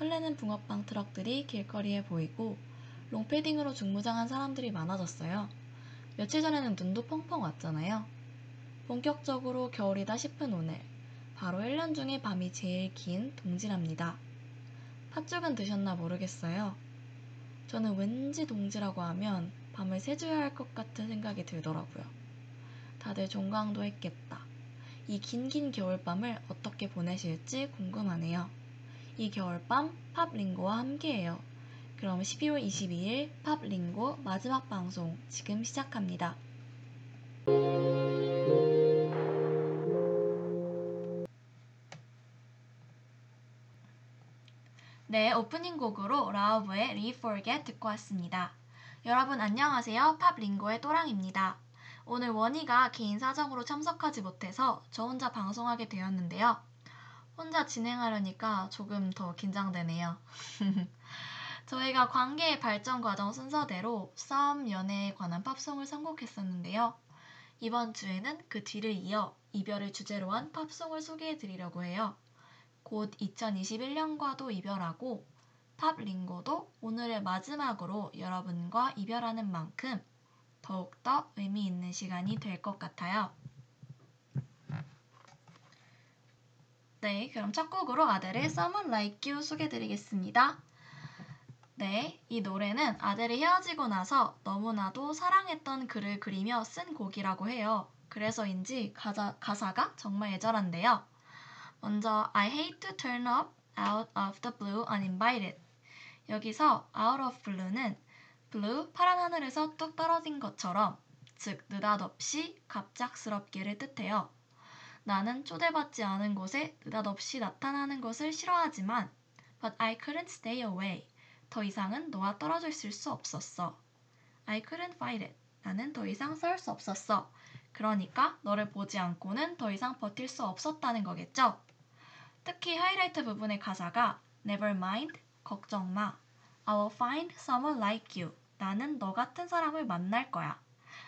설레는 붕어빵 트럭들이 길거리에 보이고 롱패딩으로 중무장한 사람들이 많아졌어요. 며칠 전에는 눈도 펑펑 왔잖아요. 본격적으로 겨울이다 싶은 오늘, 바로 1년 중에 밤이 제일 긴 동지랍니다. 팥죽은 드셨나 모르겠어요. 저는 왠지 동지라고 하면 밤을 새줘야 할 것 같은 생각이 들더라고요. 다들 종강도 했겠다. 이 긴긴 겨울밤을 어떻게 보내실지 궁금하네요. 이 겨울밤 팝링고와 함께해요. 그럼 12월 22일 팝링고 마지막 방송 지금 시작합니다. 네, 오프닝 곡으로 라우브의 Reforget 듣고 왔습니다. 여러분 안녕하세요. 팝링고의 또랑입니다. 오늘 원희가 개인 사정으로 참석하지 못해서 저 혼자 방송하게 되었는데요. 혼자 진행하려니까 조금 더 긴장되네요. 저희가 관계의 발전 과정 순서대로 싸움 연애에 관한 팝송을 선곡했었는데요. 이번 주에는 그 뒤를 이어 이별을 주제로 한 팝송을 소개해 드리려고 해요. 곧 2021년과도 이별하고 팝링고도 오늘의 마지막으로 여러분과 이별하는 만큼 더욱더 의미 있는 시간이 될 것 같아요. 네, 그럼 첫 곡으로 아델의 Someone Like You 소개드리겠습니다. 네, 이 노래는 아델이 헤어지고 나서 너무나도 사랑했던 그를 그리며 쓴 곡이라고 해요. 그래서인지 가사, 가사가 정말 애절한데요. 먼저 I hate to turn up out of the blue uninvited. 여기서 out of blue는 blue 파란 하늘에서 뚝 떨어진 것처럼 즉 느닷없이 갑작스럽게를 뜻해요. 나는 초대받지 않은 곳에 느닷없이 나타나는 것을 싫어하지만 but I couldn't stay away. 더 이상은 너와 떨어져 있을 수 없었어. I couldn't fight it. 나는 더 이상 싸울 수 없었어. 그러니까 너를 보지 않고는 더 이상 버틸 수 없었다는 거겠죠? 특히 하이라이트 부분의 가사가 Never mind, 걱정 마. I will find someone like you. 나는 너 같은 사람을 만날 거야.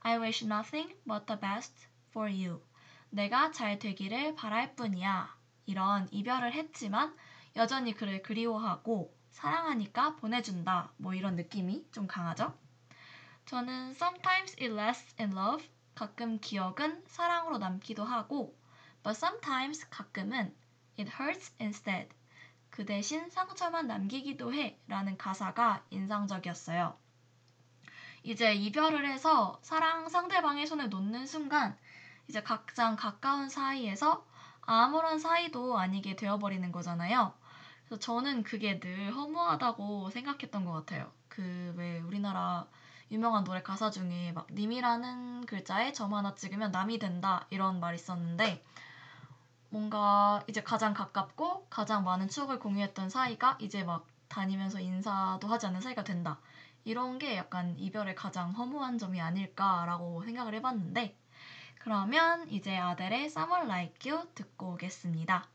I wish nothing but the best for you. 내가 잘 되기를 바랄 뿐이야. 이런 이별을 했지만 여전히 그를 그리워하고 사랑하니까 보내준다. 뭐 이런 느낌이 좀 강하죠? 저는 sometimes it lasts in love. 가끔 기억은 사랑으로 남기도 하고 but sometimes 가끔은 it hurts instead. 그 대신 상처만 남기기도 해. 라는 가사가 인상적이었어요. 이제 이별을 해서 사랑 상대방의 손을 놓는 순간 이제 가장 가까운 사이에서 아무런 사이도 아니게 되어버리는 거잖아요. 그래서 저는 그게 늘 허무하다고 생각했던 것 같아요. 그 왜 우리나라 유명한 노래 가사 중에 막 님이라는 글자에 점 하나 찍으면 남이 된다 이런 말이 있었는데 뭔가 이제 가장 가깝고 가장 많은 추억을 공유했던 사이가 이제 막 다니면서 인사도 하지 않는 사이가 된다. 이런 게 약간 이별의 가장 허무한 점이 아닐까라고 생각을 해봤는데 그러면 이제 아델의 Someone Like You 듣고 오겠습니다.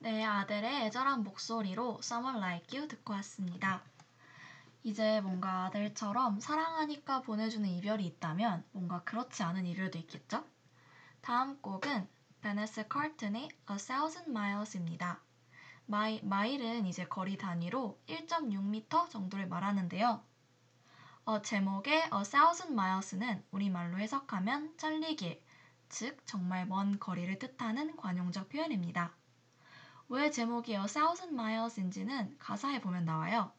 네, 아델의 애절한 목소리로 Someone Like You 듣고 왔습니다. 이제 뭔가 아델처럼 사랑하니까 보내주는 이별이 있다면 뭔가 그렇지 않은 이별도 있겠죠? 다음 곡은 바네사 칼튼의 A Thousand Miles입니다. 마이, 마일은 이제 거리 단위로 1.6m 정도를 말하는데요. 어, 제목의 A Thousand Miles는 우리말로 해석하면 천리길, 즉 정말 먼 거리를 뜻하는 관용적 표현입니다. 왜 제목이 A Thousand Miles인지는 가사에 보면 나와요.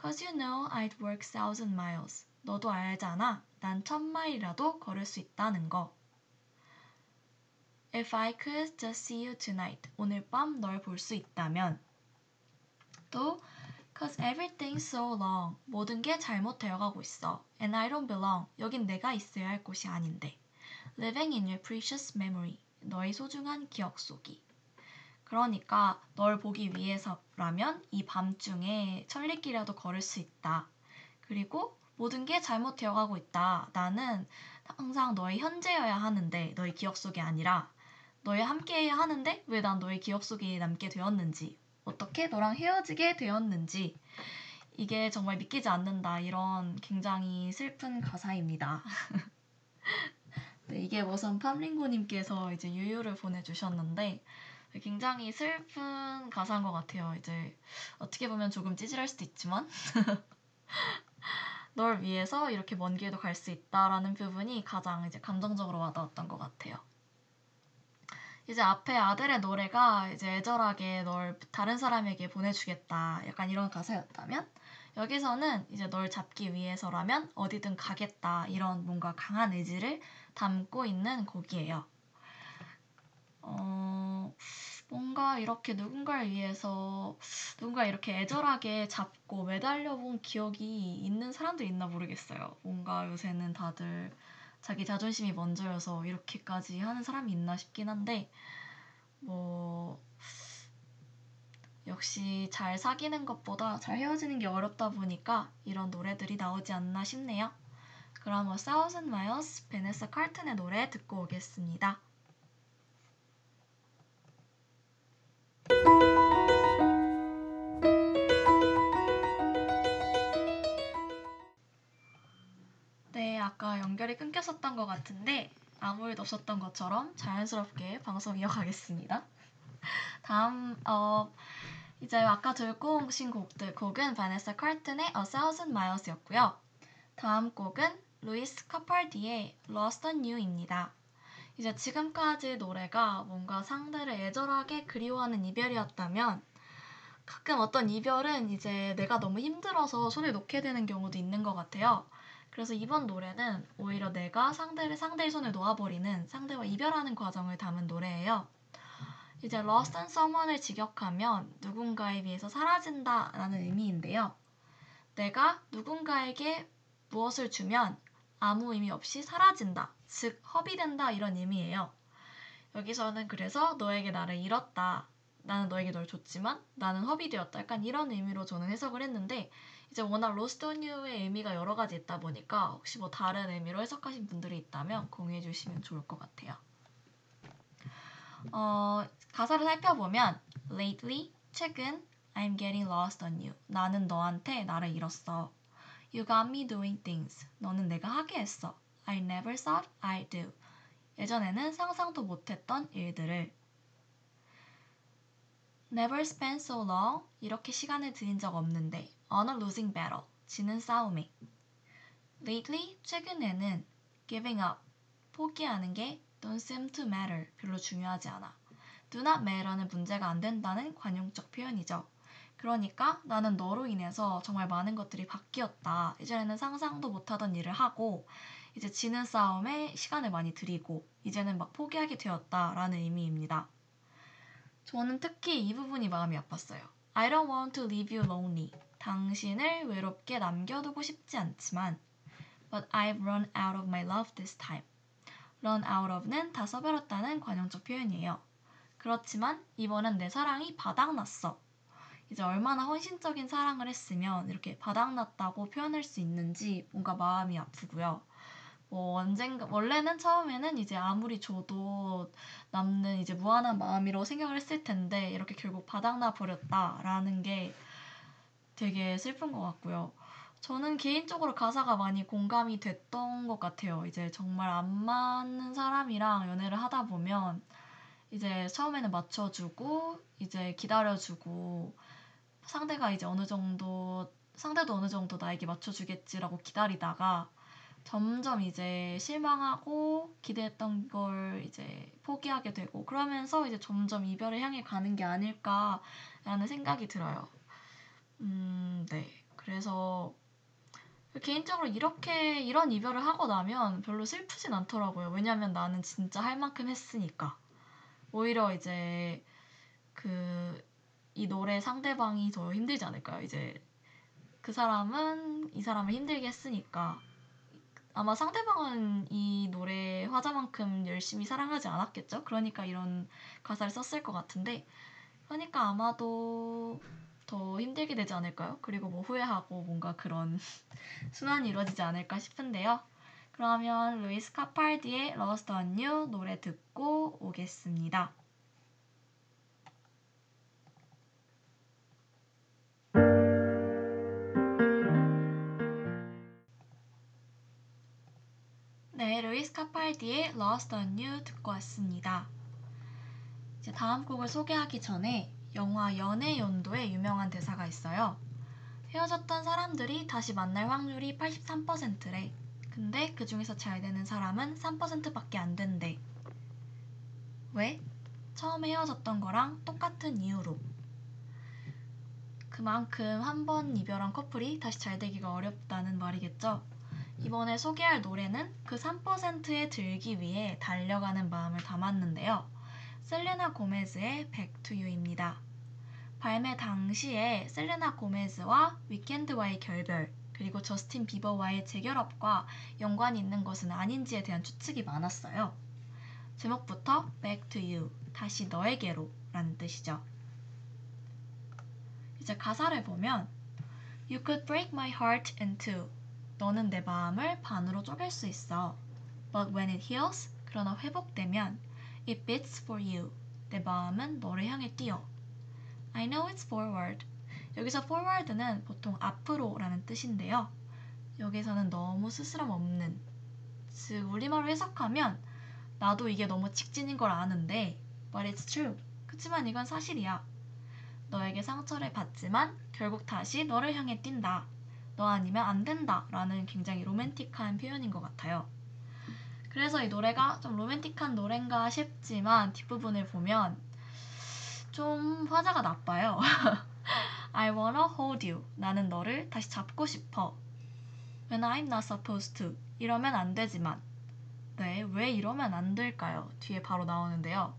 Cause you know I'd work thousand miles. 너도 알잖아. 난 천 마일이라도 걸을 수 있다는 거. If I could just see you tonight. 오늘 밤 널 볼 수 있다면. 또 Cause everything's so long. 모든 게 잘못 되어 가고 있어. And I don't belong. 여긴 내가 있어야 할 곳이 아닌데. Living in your precious memory. 너의 소중한 기억 속이. 그러니까 널 보기 위해서라면 이 밤중에 천리길이라도 걸을 수 있다. 그리고 모든 게 잘못 되어 가고 있다. 나는 항상 너의 현재여야 하는데 너의 기억 속이 아니라 너의 함께해야 하는데 왜 난 너의 기억 속에 남게 되었는지 어떻게 너랑 헤어지게 되었는지 이게 정말 믿기지 않는다. 이런 굉장히 슬픈 가사입니다. 네, 이게 우선 팜링고님께서 이제 유유를 보내주셨는데 굉장히 슬픈 가사인 것 같아요. 이제 어떻게 보면 조금 찌질할 수도 있지만 널 위해서 이렇게 먼 길도 갈 수 있다라는 부분이 가장 이제 감정적으로 와닿았던 것 같아요. 이제 앞에 아들의 노래가 이제 애절하게 널 다른 사람에게 보내주겠다 약간 이런 가사였다면 여기서는 이제 널 잡기 위해서라면 어디든 가겠다 이런 뭔가 강한 의지를 담고 있는 곡이에요. 어, 뭔가 이렇게 누군가를 위해서 누군가 이렇게 애절하게 잡고 매달려 본 기억이 있는 사람도 있나 모르겠어요. 뭔가 요새는 다들 자기 자존심이 먼저여서 이렇게까지 하는 사람이 있나 싶긴 한데, 뭐, 역시 잘 사귀는 것보다 잘 헤어지는 게 어렵다 보니까 이런 노래들이 나오지 않나 싶네요. 그럼 뭐 Thousand 베네사 칼튼의 노래 듣고 오겠습니다. 아까 연결이 끊겼었던 것 같은데 아무 일도 없었던 것처럼 자연스럽게 방송 이어가겠습니다. 다음 어 이제 아까 들고 오신 곡들 곡은 바네사 칼튼의 A Thousand Miles였고요. 다음 곡은 루이스 카팔디의 Lost on You입니다. 이제 지금까지 노래가 뭔가 상대를 애절하게 그리워하는 이별이었다면 가끔 어떤 이별은 이제 내가 너무 힘들어서 손을 놓게 되는 경우도 있는 것 같아요. 그래서 이번 노래는 오히려 내가 상대를 상대의 손을 놓아버리는 상대와 이별하는 과정을 담은 노래예요. 이제 lost on someone을 직역하면 누군가에 비해서 사라진다라는 의미인데요. 내가 누군가에게 무엇을 주면 아무 의미 없이 사라진다, 즉 허비된다 이런 의미예요. 여기서는 그래서 너에게 나를 잃었다. 나는 너에게 널 줬지만 나는 허비되었다. 약간 이런 의미로 저는 해석을 했는데 이제 워낙 Lost on You의 의미가 여러 가지 있다 보니까 혹시 뭐 다른 의미로 해석하신 분들이 있다면 공유해 주시면 좋을 것 같아요. 어, 가사를 살펴보면 lately 최근 I'm getting lost on you. 나는 너한테 나를 잃었어. You got me doing things. 너는 내가 하게 했어. I never thought I'd do. 예전에는 상상도 못했던 일들을 Never spent so long. 이렇게 시간을 들인 적 없는데. On a losing battle. 지는 싸움에. Lately, 최근에는 giving up. 포기하는 게 don't seem to matter. 별로 중요하지 않아. do not matter는 문제가 안 된다는 관용적 표현이죠. 그러니까 나는 너로 인해서 정말 많은 것들이 바뀌었다. 이전에는 상상도 못하던 일을 하고 이제 지는 싸움에 시간을 많이 들이고 이제는 막 포기하게 되었다라는 의미입니다. 저는 특히 이 부분이 마음이 아팠어요. I don't want to leave you lonely. 당신을 외롭게 남겨두고 싶지 않지만 But I've run out of my love this time. run out of는 다 써버렸다는 관용적 표현이에요. 그렇지만 이번엔 내 사랑이 바닥났어. 이제 얼마나 헌신적인 사랑을 했으면 이렇게 바닥났다고 표현할 수 있는지 뭔가 마음이 아프고요. 뭐 언젠가 원래는 처음에는 이제 아무리 줘도 남는 이제 무한한 마음이라고 생각을 했을 텐데 이렇게 결국 바닥나 버렸다라는 게 되게 슬픈 것 같고요. 저는 개인적으로 가사가 많이 공감이 됐던 것 같아요. 이제 정말 안 맞는 사람이랑 연애를 하다 보면 이제 처음에는 맞춰주고 이제 기다려주고 상대가 이제 어느 정도 상대도 어느 정도 나에게 맞춰주겠지라고 기다리다가 점점 이제 실망하고 기대했던 걸 이제 포기하게 되고 그러면서 이제 점점 이별을 향해 가는 게 아닐까라는 생각이 들어요. 음, 네. 그래서 개인적으로 이렇게 이런 이별을 하고 나면 별로 슬프진 않더라고요. 왜냐면 나는 진짜 할 만큼 했으니까. 오히려 이제 그 이 노래 상대방이 더 힘들지 않을까요? 이제 그 사람은 이 사람을 힘들게 했으니까 아마 상대방은 이 노래 화자만큼 열심히 사랑하지 않았겠죠? 그러니까 이런 가사를 썼을 것 같은데 그러니까 아마도 더 힘들게 되지 않을까요? 그리고 뭐 후회하고 뭔가 그런 순환이 이루어지지 않을까 싶은데요. 그러면 루이스 카팔디의 on You 노래 듣고 오겠습니다. 루이스 카팔디의 Lost on You 듣고 왔습니다. 이제 다음 곡을 소개하기 전에 영화 연애의 온도에 유명한 대사가 있어요. 헤어졌던 사람들이 다시 만날 확률이 83%래. 근데 그 중에서 잘 되는 사람은 3%밖에 안 된대. 왜? 처음에 헤어졌던 거랑 똑같은 이유로. 그만큼 한 번 이별한 커플이 다시 잘 되기가 어렵다는 말이겠죠. 이번에 소개할 노래는 그 3%에 들기 위해 달려가는 마음을 담았는데요. 셀레나 고메즈의 Back to You입니다. 발매 당시에 셀레나 고메즈와 위켄드와의 결별, 그리고 저스틴 비버와의 재결합과 연관이 있는 것은 아닌지에 대한 추측이 많았어요. 제목부터 Back to You, 다시 너에게로 라는 뜻이죠. 이제 가사를 보면 You could break my heart in two. 너는 내 마음을 반으로 쪼갤 수 있어. But when it heals, 그러나 회복되면 It beats for you. 내 마음은 너를 향해 뛰어. I know it's forward. 여기서 forward는 보통 앞으로라는 뜻인데요. 여기서는 너무 스스럼 없는, 즉 우리말로 해석하면 나도 이게 너무 직진인 걸 아는데 but it's true. 그치만 이건 사실이야. 너에게 상처를 받지만 결국 다시 너를 향해 뛴다. 너 아니면 안 된다. 라는 굉장히 로맨틱한 표현인 것 같아요. 그래서 이 노래가 좀 로맨틱한 노래인가 싶지만 뒷부분을 보면 좀 화자가 나빠요. I wanna hold you. 나는 너를 다시 잡고 싶어. When I'm not supposed to. 이러면 안 되지만. 네, 왜 이러면 안 될까요? 뒤에 바로 나오는데요.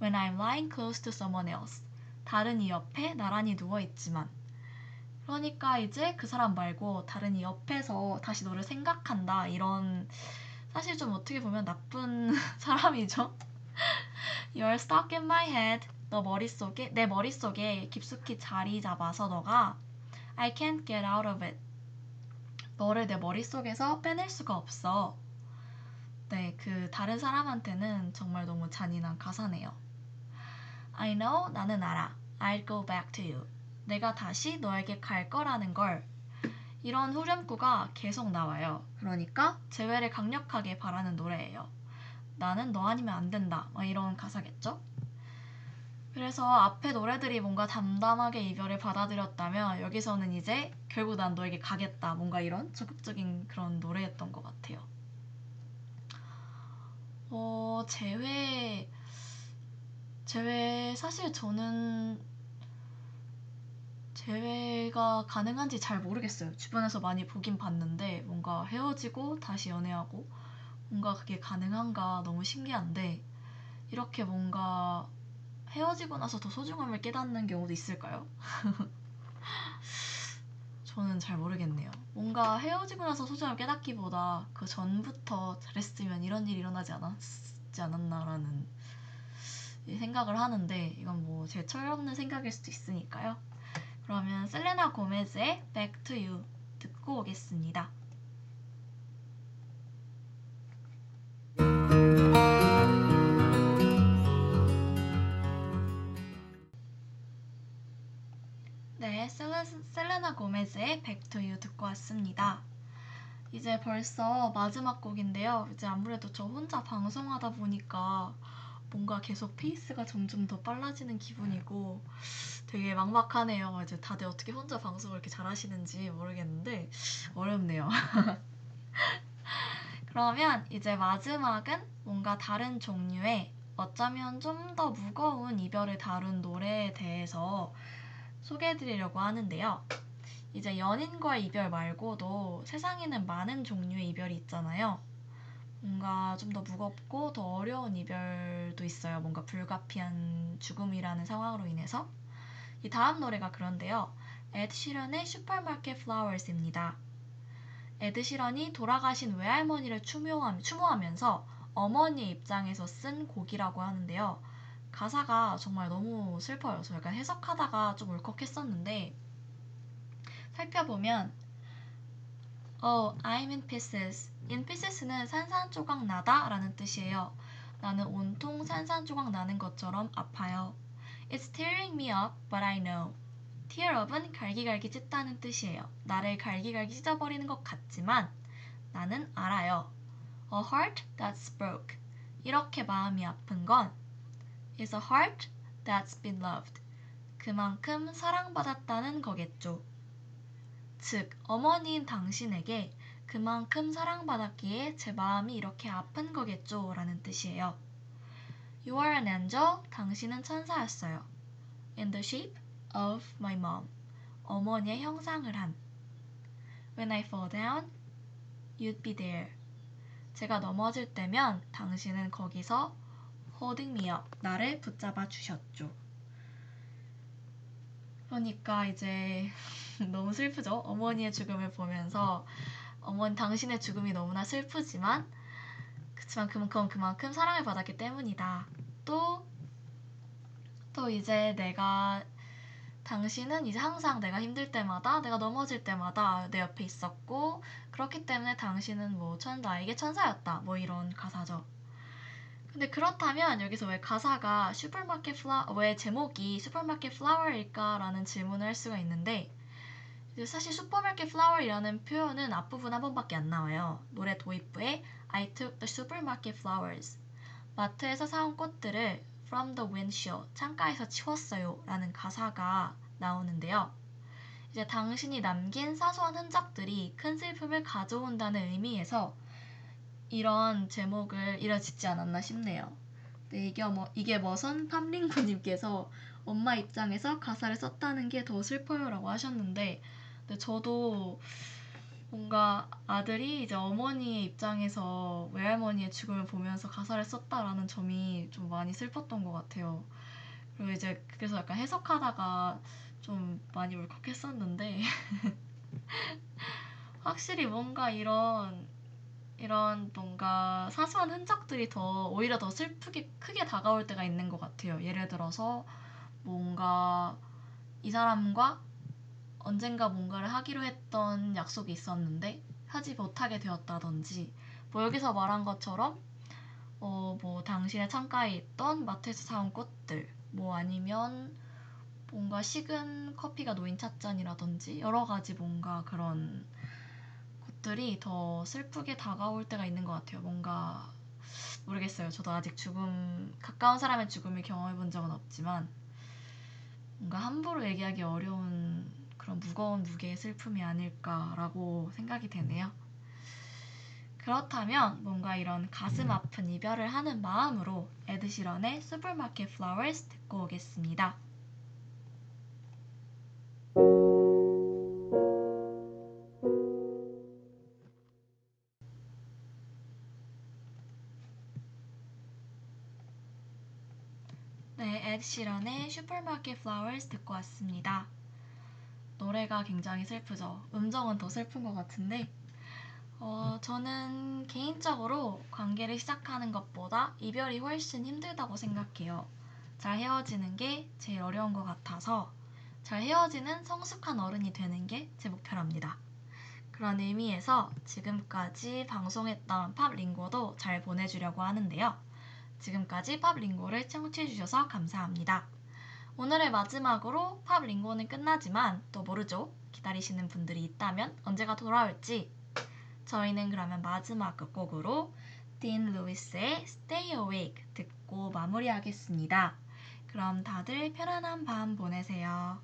When I'm lying close to someone else. 다른 이 옆에 나란히 누워있지만. 그러니까 이제 그 사람 말고 다른 이 옆에서 다시 너를 생각한다. 이런 사실 좀 어떻게 보면 나쁜 사람이죠. You're stuck in my head. 너 머릿속에 내 머릿속에 깊숙이 자리 잡아서 너가 I can't get out of it. 너를 내 머릿속에서 빼낼 수가 없어. 네, 그 다른 사람한테는 정말 너무 잔인한 가사네요. I know 나는 알아. I'll go back to you. 내가 다시 너에게 갈 거라는 걸 이런 후렴구가 계속 나와요. 그러니까 재회를 강력하게 바라는 노래예요. 나는 너 아니면 안 된다. 막 이런 가사겠죠? 그래서 앞에 노래들이 뭔가 담담하게 이별을 받아들였다면 여기서는 이제 결국 난 너에게 가겠다. 뭔가 이런 적극적인 그런 노래였던 것 같아요. 어, 재회, 재회, 사실 저는 재회가 가능한지 잘 모르겠어요. 주변에서 많이 보긴 봤는데 뭔가 헤어지고 다시 연애하고 뭔가 그게 가능한가 너무 신기한데 이렇게 뭔가 헤어지고 나서 더 소중함을 깨닫는 경우도 있을까요? 저는 잘 모르겠네요. 뭔가 헤어지고 나서 소중함을 깨닫기보다 그 전부터 잘했으면 이런 일이 일어나지 않았지 않았나라는 생각을 하는데 이건 뭐 제 철없는 생각일 수도 있으니까요. 그러면 셀레나 고메즈의 Back to You 듣고 오겠습니다. 네, 셀레, 셀레나 고메즈의 Back to You 듣고 왔습니다. 이제 벌써 마지막 곡인데요. 이제 아무래도 저 혼자 방송하다 보니까 뭔가 계속 페이스가 점점 더 빨라지는 기분이고 되게 막막하네요. 이제 다들 어떻게 혼자 방송을 이렇게 잘하시는지 모르겠는데 어렵네요. 그러면 이제 마지막은 뭔가 다른 종류의 어쩌면 좀 더 무거운 이별을 다룬 노래에 대해서 소개해드리려고 하는데요. 이제 연인과의 이별 말고도 세상에는 많은 종류의 이별이 있잖아요. 뭔가 좀 더 무겁고 더 어려운 이별도 있어요. 뭔가 불가피한 죽음이라는 상황으로 인해서. 이 다음 노래가 그런데요. 에드 시런의 Supermarket Flowers입니다. 에드 시런이 돌아가신 외할머니를 추모하면 서 어머니의 입장에서 쓴 곡이라고 하는데요. 가사가 정말 너무 슬퍼요. 저 약간 해석하다가 좀 울컥했었는데 살펴보면 Oh, I'm in pieces. in pieces는 산산조각 나다 라는 뜻이에요. 나는 온통 산산조각 나는 것처럼 아파요. It's tearing me up, but I know. tear up은 갈기갈기 찢다는 뜻이에요. 나를 갈기갈기 찢어버리는 것 같지만 나는 알아요. A heart that's broke. 이렇게 마음이 아픈 건 is a heart that's been loved. 그만큼 사랑받았다는 거겠죠. 즉, 어머니인 당신에게 그만큼 사랑받았기에 제 마음이 이렇게 아픈 거겠죠. 라는 뜻이에요. You are an angel. 당신은 천사였어요. In the shape of my mom. 어머니의 형상을 한. When I fall down, you'd be there. 제가 넘어질 때면 당신은 거기서 holding me up. 나를 붙잡아 주셨죠. 그러니까 이제 너무 슬프죠. 어머니의 죽음을 보면서 어머니 당신의 죽음이 너무나 슬프지만 그렇지만 그만큼 그만큼 사랑을 받았기 때문이다. 또 또 이제 내가 당신은 이제 항상 내가 힘들 때마다 내가 넘어질 때마다 내 옆에 있었고 그렇기 때문에 당신은 뭐 천, 나에게 천사였다 뭐 이런 가사죠. 근데 그렇다면 여기서 왜 가사가 Supermarket Flow 왜 제목이 Supermarket Flower일까라는 질문을 할 수가 있는데 사실 Supermarket Flower이라는 표현은 앞부분 한 번밖에 안 나와요. 노래 도입부에 I took the supermarket flowers 마트에서 사온 꽃들을 from the windowsill 창가에서 치웠어요 라는 가사가 나오는데요. 이제 당신이 남긴 사소한 흔적들이 큰 슬픔을 가져온다는 의미에서 이런 제목을 이어 짓지 않았나 싶네요. 네, 이게 뭐 이게 뭐선 팜링구님께서 엄마 입장에서 가사를 썼다는 게 더 슬퍼요라고 하셨는데 근데 저도 뭔가 아들이 이제 어머니의 입장에서 외할머니의 죽음을 보면서 가사를 썼다라는 점이 좀 많이 슬펐던 것 같아요. 그리고 이제 그래서 약간 해석하다가 좀 많이 울컥했었는데 확실히 뭔가 이런 이런 뭔가 사소한 흔적들이 더 오히려 더 슬프게 크게 다가올 때가 있는 것 같아요. 예를 들어서 뭔가 이 사람과 언젠가 뭔가를 하기로 했던 약속이 있었는데 하지 못하게 되었다든지 뭐 여기서 말한 것처럼 어 뭐 당신의 창가에 있던 마트에서 사온 꽃들 뭐 아니면 뭔가 식은 커피가 놓인 찻잔이라든지 여러 가지 뭔가 그런 것들이 더 슬프게 다가올 때가 있는 것 같아요. 뭔가 모르겠어요. 저도 아직 죽음 가까운 사람의 죽음을 경험해 본 적은 없지만 뭔가 함부로 얘기하기 어려운 그런 무거운 무게의 슬픔이 아닐까라고 생각이 되네요. 그렇다면 뭔가 이런 가슴 아픈 이별을 하는 마음으로 에드 시런의 Supermarket Flowers 듣고 오겠습니다. 네, 에드시런의 Supermarket Flowers 듣고 왔습니다. 노래가 굉장히 슬프죠. 음정은 더 슬픈 것 같은데, 어, 저는 개인적으로 관계를 시작하는 것보다 이별이 훨씬 힘들다고 생각해요. 잘 헤어지는 게 제일 어려운 것 같아서 잘 헤어지는 성숙한 어른이 되는 게 제 목표랍니다. 그런 의미에서 지금까지 방송했던 Pop Lingo도 잘 보내주려고 하는데요. 지금까지 팝 링고를 청취해주셔서 감사합니다. 오늘의 마지막으로 팝 링고는 끝나지만 또 모르죠. 기다리시는 분들이 있다면 언제가 돌아올지. 저희는 그러면 마지막 곡으로 딘 루이스의 Stay Awake 듣고 마무리하겠습니다. 그럼 다들 편안한 밤 보내세요.